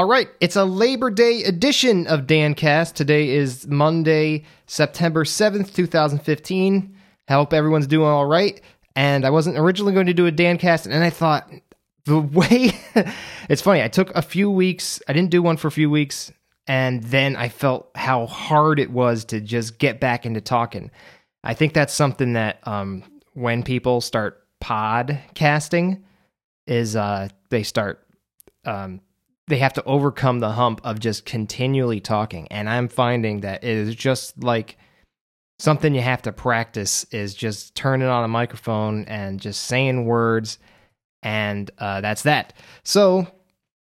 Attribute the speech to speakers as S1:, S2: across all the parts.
S1: All right, it's a Labor Day edition of Dancast. Today is Monday, September 7th, 2015. I hope everyone's doing all right. And I wasn't originally going to do a Dancast, and I thought the way it's funny, I took a few weeks, I didn't do one for a few weeks, and then I felt how hard it was to just get back into talking. I think that's something that um, when people start podcasting, is uh, they start um, they have to overcome the hump of just continually talking. And I'm finding that it is just like something you have to practice is just turning on a microphone and just saying words. And uh, that's that. So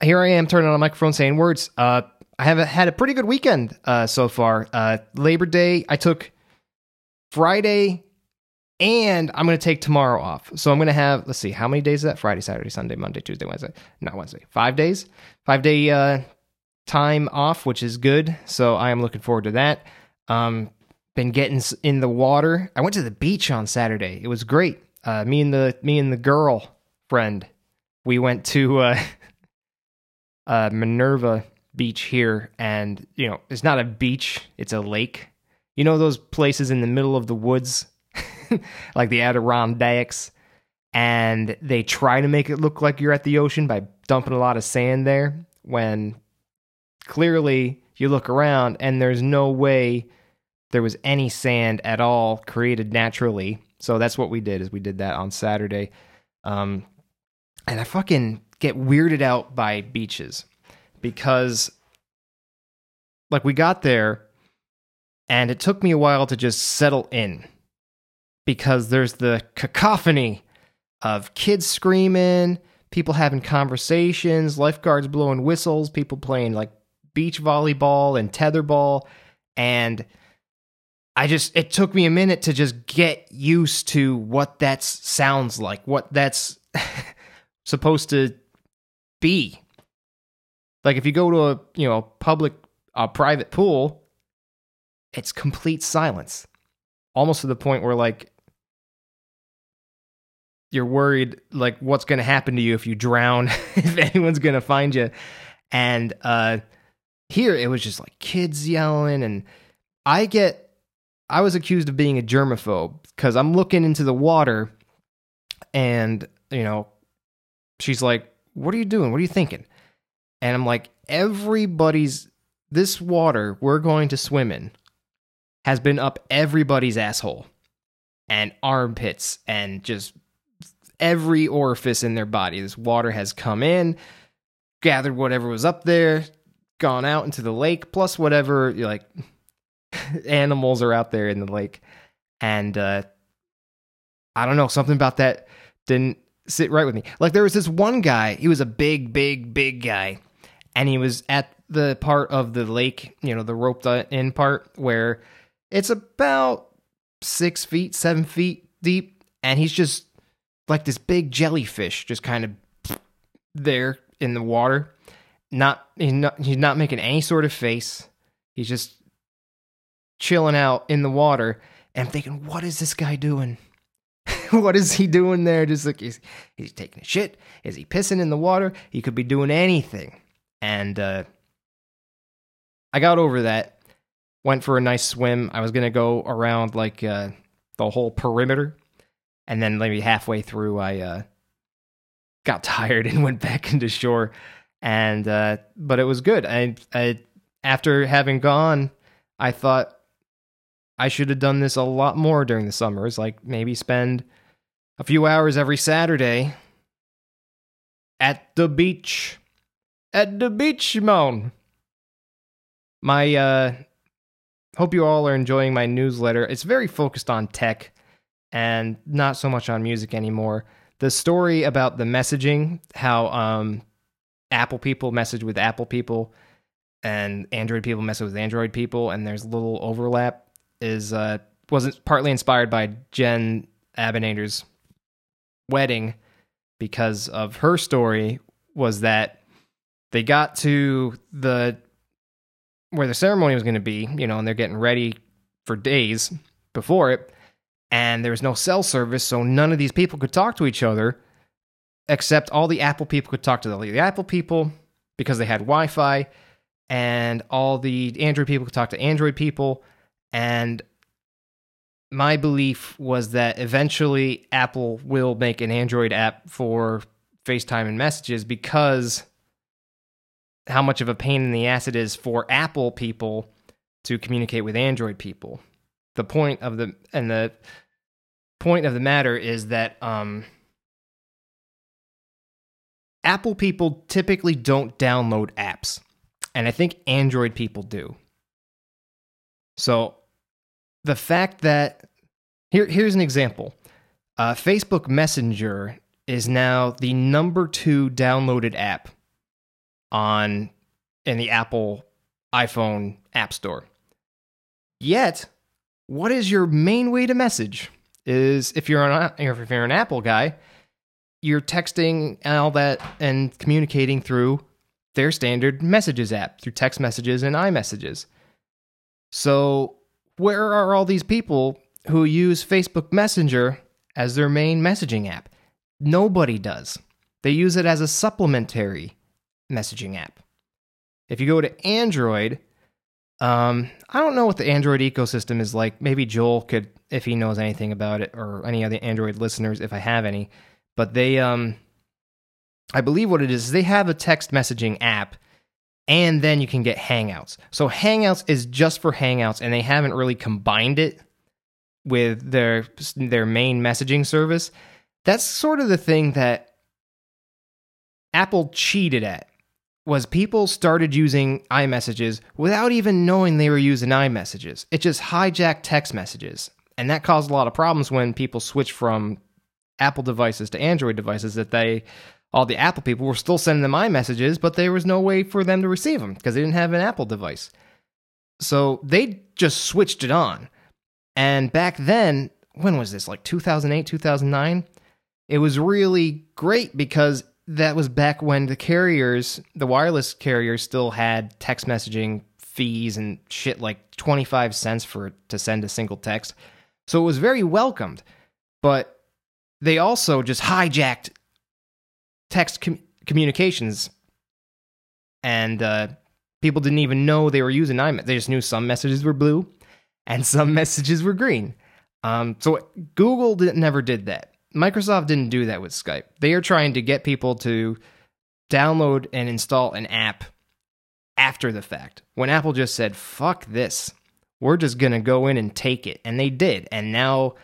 S1: here I am turning on a microphone saying words. Uh, I have had a pretty good weekend uh, so far. Uh, Labor Day, I took Friday and I'm going to take tomorrow off. So I'm going to have, let's see, how many days is that? Friday, Saturday, Sunday, Monday, Tuesday, Wednesday. Not Wednesday. Five days. Five day uh, time off, which is good. So I am looking forward to that. Um, been getting in the water. I went to the beach on Saturday. It was great. Uh, me and the me and the girl friend, we went to uh, uh, Minerva Beach here, and you know it's not a beach; it's a lake. You know those places in the middle of the woods like the Adirondacks, and they try to make it look like you're at the ocean by dumping a lot of sand there when clearly you look around and there's no way there was any sand at all created naturally. So that's what we did is we did that on Saturday. Um, and I fucking get weirded out by beaches because like we got there and it took me a while to just settle in because there's the cacophony of kids screaming, people having conversations, lifeguards blowing whistles, people playing like beach volleyball and tetherball. And I just, it took me a minute to just get used to what that sounds like, what that's supposed to be. Like if you go to a, you know, public, a private pool, it's complete silence. Almost to the point where like you're worried like what's going to happen to you if you drown if anyone's going to find you. And uh here it was just like kids yelling and i get i was accused of being a germaphobe because i'm looking into the water and you know she's like what are you doing? What are you thinking? And i'm like everybody's this water we're going to swim in has been up everybody's asshole and armpits and just every orifice in their body. This water has come in, gathered whatever was up there, gone out into the lake, plus whatever like animals are out there in the lake. And uh I don't know, something about that didn't sit right with me. Like there was this one guy, he was a big, big, big guy, and he was at the part of the lake, you know, the roped in part where it's about six feet, seven feet deep, and he's just like this big jellyfish just kind of there in the water. Not he's not he's not making any sort of face. He's just chilling out in the water. And I'm thinking, what is this guy doing? what is he doing there? Just like is he taking a shit? Is he pissing in the water? He could be doing anything. And uh I got over that. Went for a nice swim. I was gonna go around like uh the whole perimeter and then maybe halfway through I uh, got tired and went back into shore. And uh, but it was good. I, I after having gone, I thought I should have done this a lot more during the summers. Like maybe spend a few hours every Saturday at the beach. At the beach, Moan. My uh hope you all are enjoying my newsletter. It's very focused on tech and not so much on music anymore. The story about the messaging, how um, Apple people message with Apple people and Android people message with Android people, and there's little overlap, is uh, wasn't partly inspired by Jen Abinader's wedding because of her story was that they got to the where the ceremony was going to be, you know, and they're getting ready for days before it and there was no cell service, so none of these people could talk to each other, except all the Apple people could talk to the, the Apple people because they had Wi-Fi, and all the Android people could talk to Android people, and my belief was that eventually Apple will make an Android app for FaceTime and messages because how much of a pain in the ass it is for Apple people to communicate with Android people. The point of the and the point of the matter is that um, Apple people typically don't download apps, and I think Android people do. So the fact that here here's an example. Uh, Facebook Messenger is now the number two downloaded app on in the Apple iPhone App Store. Yet, what is your main way to message? Is if you're an uh, if you're an Apple guy, you're texting and all that and communicating through their standard messages app through text messages and iMessages. So, where are all these people who use Facebook Messenger as their main messaging app? Nobody does. They use it as a supplementary messaging app. If you go to Android, um, I don't know what the Android ecosystem is like. Maybe Joel could, if he knows anything about it, or any other Android listeners, if I have any. But they, um, I believe what it is, they have a text messaging app, and then you can get Hangouts. So Hangouts is just for Hangouts, and they haven't really combined it with their their main messaging service. That's sort of the thing that Apple cheated at was people started using iMessages without even knowing they were using iMessages. It just hijacked text messages. And that caused a lot of problems when people switched from Apple devices to Android devices that they all the Apple people were still sending them iMessages, but there was no way for them to receive them because they didn't have an Apple device. So they just switched it on. And back then, when was this? Like 2008, 2009? It was really great because that was back when the carriers, the wireless carriers, still had text messaging fees and shit like 25 cents for to send a single text. So it was very welcomed. But they also just hijacked text com- communications and uh, people didn't even know they were using iMessage. They just knew some messages were blue and some messages were green. Um, so Google did, never did that. Microsoft didn't do that with Skype. They are trying to get people to download and install an app after the fact. When Apple just said, fuck this, we're just going to go in and take it. And they did. And now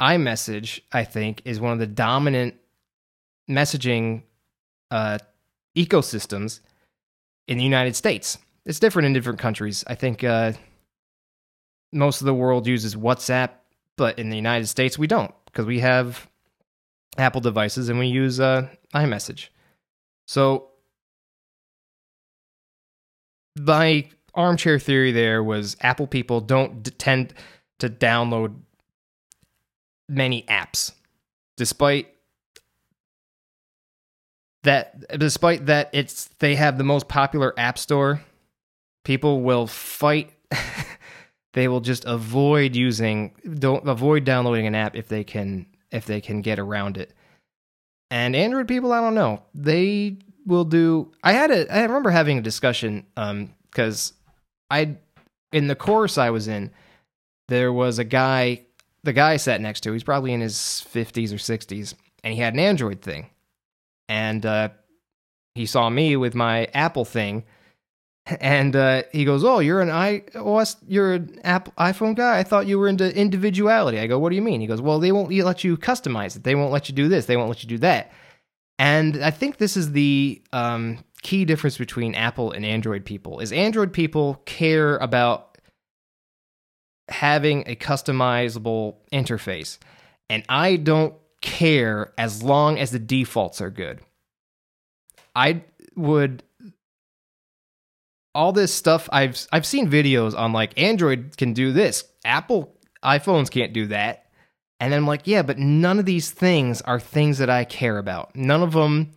S1: iMessage, I think, is one of the dominant messaging uh, ecosystems in the United States. It's different in different countries. I think uh, most of the world uses WhatsApp, but in the United States, we don't because we have Apple devices and we use uh, iMessage. So my armchair theory there was Apple people don't d- tend to download many apps, despite that. Despite that, it's they have the most popular app store. People will fight they will just avoid using don't avoid downloading an app if they can if they can get around it. And Android people, I don't know. They will do I had a I remember having a discussion um cuz I in the course I was in there was a guy the guy I sat next to, he's probably in his 50s or 60s and he had an Android thing. And uh he saw me with my Apple thing and uh, he goes, "Oh, you're an iOS, you're an Apple iPhone guy. I thought you were into individuality." I go, "What do you mean?" He goes, "Well, they won't let you customize it. They won't let you do this. They won't let you do that." And I think this is the um, key difference between Apple and Android people. Is Android people care about having a customizable interface, and I don't care as long as the defaults are good. I would all this stuff I've I've seen videos on like Android can do this, Apple iPhones can't do that. And I'm like, yeah, but none of these things are things that I care about. None of them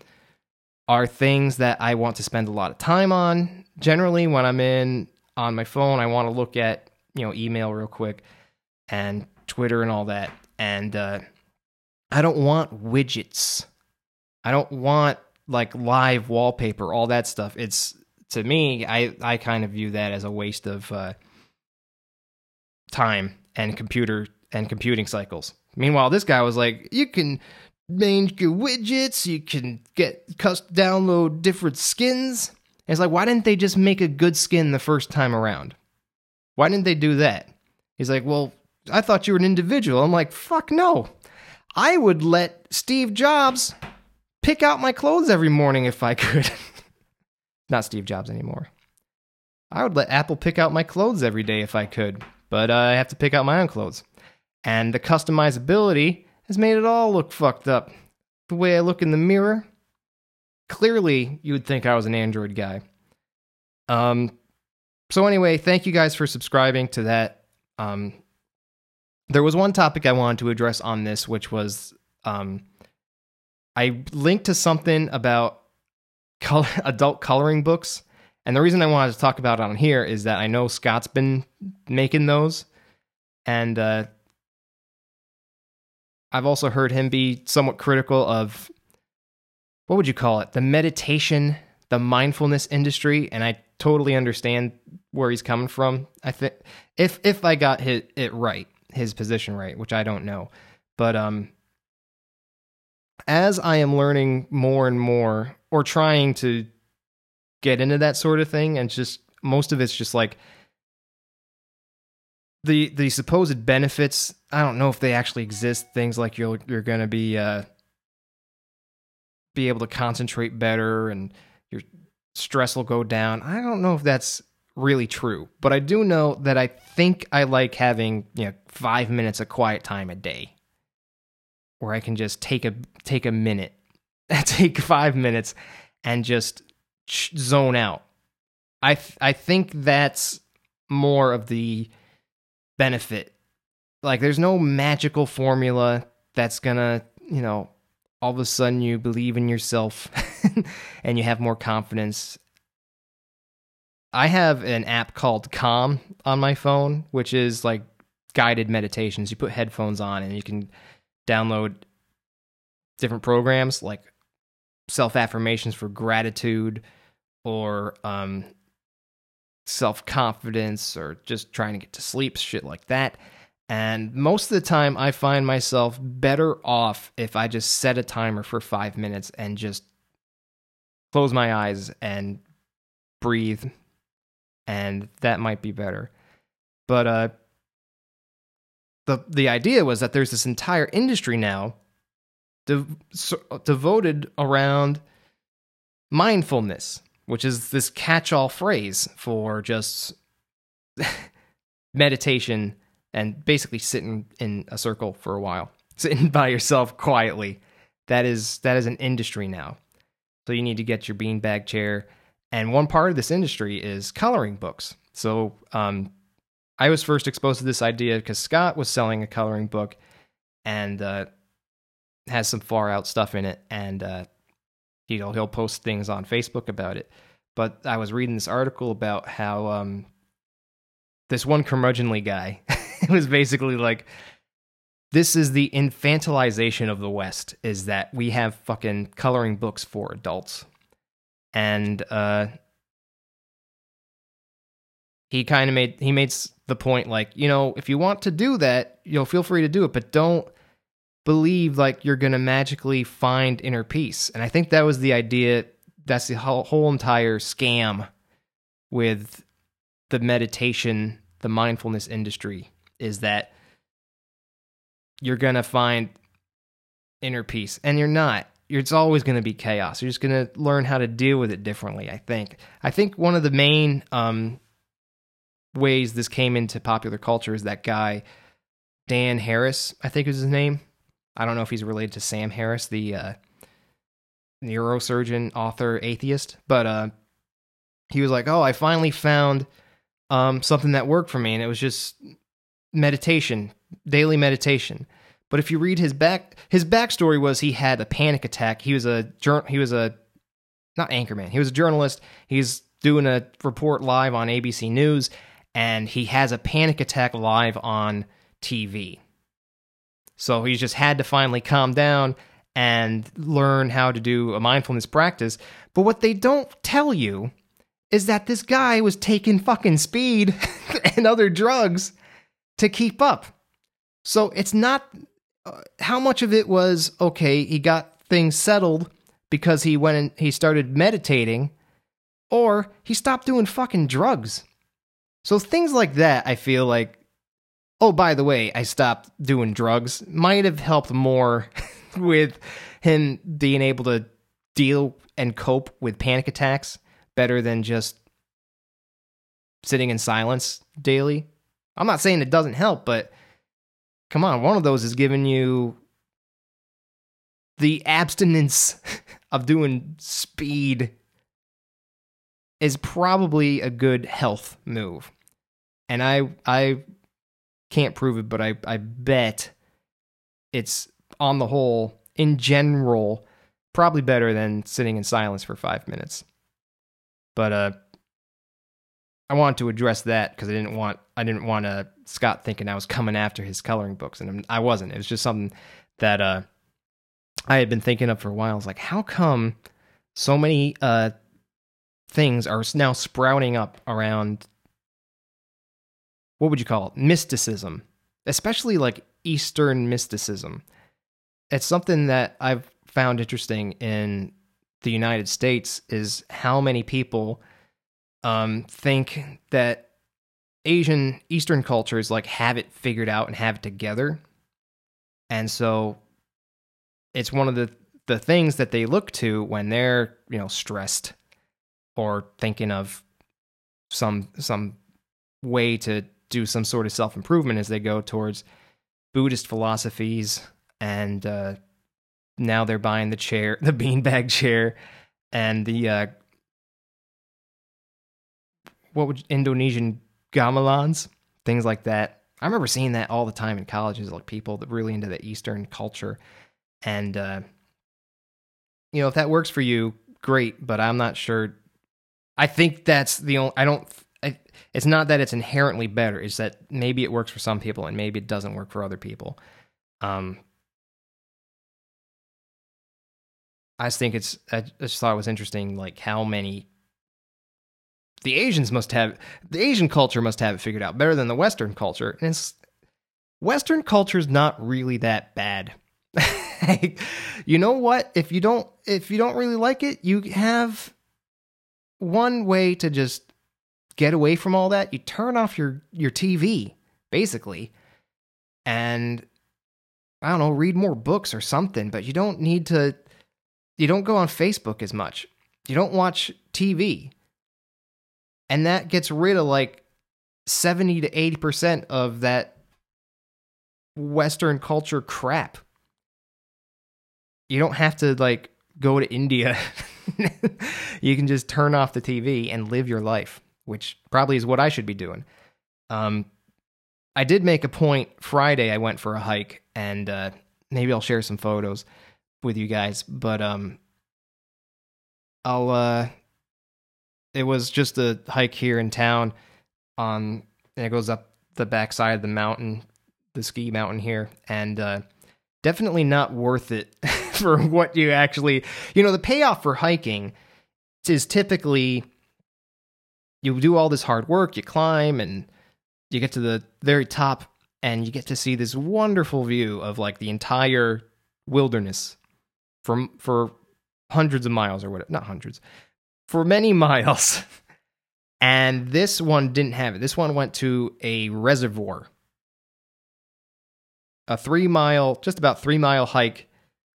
S1: are things that I want to spend a lot of time on. Generally, when I'm in on my phone, I want to look at, you know, email real quick and Twitter and all that. And uh, I don't want widgets. I don't want like live wallpaper, all that stuff. It's to me, I I kind of view that as a waste of uh, time and computer and computing cycles. Meanwhile, this guy was like, you can make your widgets, you can get custom download different skins. And it's like, why didn't they just make a good skin the first time around? Why didn't they do that? He's like, well, I thought you were an individual. I'm like, fuck no. I would let Steve Jobs pick out my clothes every morning if I could. Not Steve Jobs anymore. I would let Apple pick out my clothes every day if I could, but I have to pick out my own clothes. And the customizability has made it all look fucked up. The way I look in the mirror, clearly you would think I was an Android guy. Um, so anyway, thank you guys for subscribing to that. Um, there was one topic I wanted to address on this, which was um, I linked to something about color, adult coloring books. And the reason I wanted to talk about it on here is that I know Scott's been making those. And uh, I've also heard him be somewhat critical of what would you call it? The meditation, the mindfulness industry. And I totally understand where he's coming from. I think if if I got hit, it right, his position right, which I don't know. But um as I am learning more and more or trying to get into that sort of thing and just most of it's just like the the supposed benefits i don't know if they actually exist things like you're you're going to be uh be able to concentrate better and your stress will go down. I don't know if that's really true but i do know that i think i like having you know 5 minutes of quiet time a day where i can just take a take a minute take 5 minutes and just zone out i th- i think that's more of the benefit. Like there's no magical formula that's gonna, you know, all of a sudden you believe in yourself and you have more confidence. I have an app called Calm on my phone, which is like guided meditations. You put headphones on and you can download different programs like self affirmations for gratitude or um, self confidence or just trying to get to sleep, shit like that. And most of the time, I find myself better off if I just set a timer for five minutes and just close my eyes and breathe. And that might be better. But uh, the the idea was that there's this entire industry now de- devoted around mindfulness which is this catch all phrase for just meditation and basically sitting in a circle for a while, sitting by yourself quietly. That is that is an industry now. So you need to get your beanbag chair. And one part of this industry is coloring books. So um, I was first exposed to this idea because Scott was selling a coloring book and uh, has some far out stuff in it. And uh, know he'll post things on Facebook about it. But I was reading this article about how um, this one curmudgeonly guy was basically like this is the infantilization of the West is that we have fucking coloring books for adults. And uh he kind of made he made the point like, you know, if you want to do that, you know, feel free to do it, but don't believe like you're going to magically find inner peace. And I think that was the idea. That's the whole, whole entire scam with the meditation, the mindfulness industry is that you're going to find inner peace and you're not. It's always going to be chaos. You're just going to learn how to deal with it differently, I think. I think one of the main um, ways this came into popular culture is that guy, Dan Harris, I think is his name. I don't know if he's related to Sam Harris, the uh, neurosurgeon, author, atheist, but uh, he was like, "Oh, I finally found um, something that worked for me, and it was just meditation, daily meditation." But if you read his back, his backstory was he had a panic attack. He was a he was a not anchorman. He was a journalist. He's doing a report live on ABC News, and he has a panic attack live on TV. So he's just had to finally calm down and learn how to do a mindfulness practice. But what they don't tell you is that this guy was taking fucking speed and other drugs to keep up. So it's not uh, how much of it was okay, he got things settled because he went and he started meditating or he stopped doing fucking drugs. So things like that, I feel like oh, by the way, I stopped doing drugs might have helped more with him being able to deal and cope with panic attacks better than just sitting in silence daily. I'm not saying it doesn't help, but come on, one of those is giving you the abstinence of doing speed is probably a good health move. And I I can't prove it, but I, I bet it's on the whole, in general, probably better than sitting in silence for five minutes. But uh I wanted to address that because I didn't want I didn't want uh, Scott thinking I was coming after his coloring books, and I wasn't. It was just something that uh, I had been thinking of for a while. I was like, how come so many uh, things are now sprouting up around what would you call it? Mysticism, especially like Eastern mysticism. It's something that I've found interesting in the United States is how many people um, think that Asian Eastern cultures like have it figured out and have it together, and so it's one of the the things that they look to when they're you know stressed or thinking of some some way to do some sort of self improvement as they go towards Buddhist philosophies, and uh, now they're buying the chair, the beanbag chair, and the uh, what would Indonesian gamelans, things like that. I remember seeing that all the time in colleges, like people that really into the Eastern culture, and uh, you know if that works for you, great. But I'm not sure. I think that's the only. I don't it's not that it's inherently better it's that maybe it works for some people and maybe it doesn't work for other people. Um i just think it's i just thought it was interesting like how many the asians must have the asian culture must have it figured out better than the western culture and it's western culture is not really that bad. You know what? If you don't if you don't really like it you have one way to just get away from all that, you turn off your your TV basically, and I don't know, read more books or something. But you don't need to. You don't go on Facebook as much. You don't watch TV, and that gets rid of like seventy to eighty percent of that Western culture crap. You don't have to like go to India. you can just turn off the TV and live your life which probably is what I should be doing. Um, I did make a point Friday. I went for a hike, and uh, maybe I'll share some photos with you guys. But um, I'll. Uh, it was just a hike here in town, on and it goes up the backside of the mountain, the ski mountain here, and uh, definitely not worth it for what you actually. You know, the payoff for hiking is typically you do all this hard work, you climb, and you get to the very top, and you get to see this wonderful view of like the entire wilderness from for hundreds of miles or whatever, not hundreds, for many miles. and this one didn't have it. This one went to a reservoir, a three mile, just about three mile hike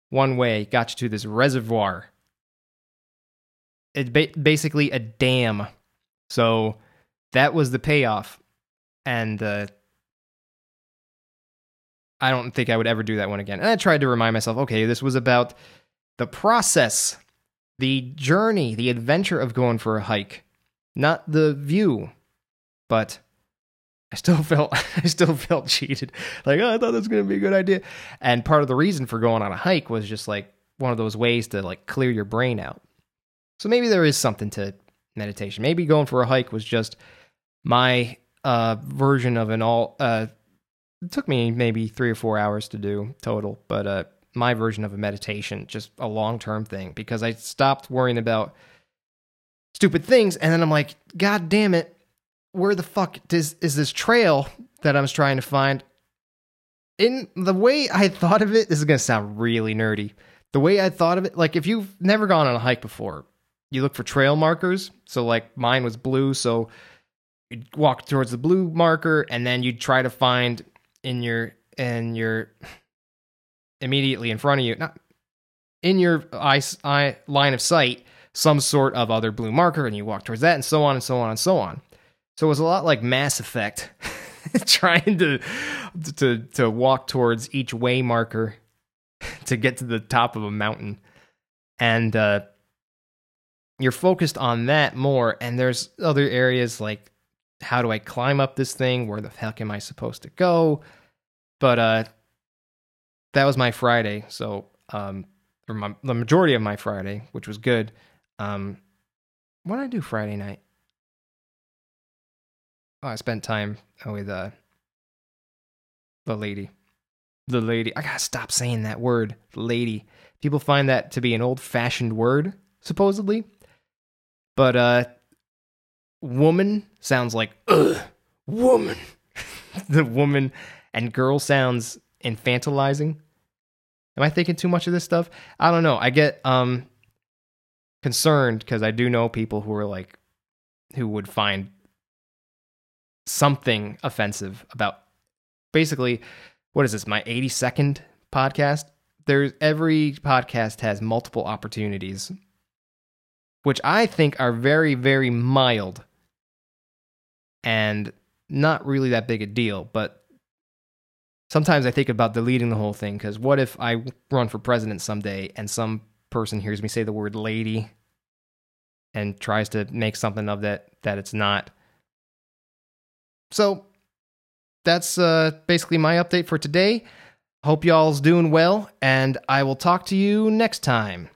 S1: one way got you to this reservoir. It's ba- basically a dam so that was the payoff. And uh, I don't think I would ever do that one again. And I tried to remind myself okay, this was about the process, the journey, the adventure of going for a hike, not the view. But I still felt I still felt cheated. Like, oh, I thought was gonna be a good idea. And part of the reason for going on a hike was just like one of those ways to like clear your brain out. So maybe there is something to meditation. Maybe going for a hike was just my uh, version of an all. Uh, it took me maybe three or four hours to do total, but uh, my version of a meditation, just a long term thing, because I stopped worrying about stupid things. And then I'm like, God damn it, where the fuck is, is this trail that I was trying to find? In the way I thought of it, this is going to sound really nerdy. The way I thought of it, like if you've never gone on a hike before, you look for trail markers. So, like mine was blue. So, you'd walk towards the blue marker and then you'd try to find in your in your immediately in front of you not in your eye, eye line of sight some sort of other blue marker and you walk towards that and so on and so on and so on so it was a lot like mass effect trying to to to walk towards each way marker to get to the top of a mountain and uh you're focused on that more and there's other areas like how do I climb up this thing? Where the heck am I supposed to go? But uh that was my Friday, so um or my, the majority of my Friday, which was good. Um what did I do Friday night? Oh, I spent time with uh the lady. The lady. I gotta stop saying that word, lady. People find that to be an old fashioned word, supposedly. But uh woman sounds like ugh, woman. the woman and girl sounds infantilizing. Am I thinking too much of this stuff? I don't know. I get um concerned because I do know people who are like who would find something offensive about basically what is this my 82nd podcast there's every podcast has multiple opportunities which I think are very, very mild and not really that big a deal. But sometimes I think about deleting the whole thing because what if I run for president someday and some person hears me say the word lady and tries to make something of that that it's not? So that's uh, basically my update for today. Hope y'all's doing well, and I will talk to you next time.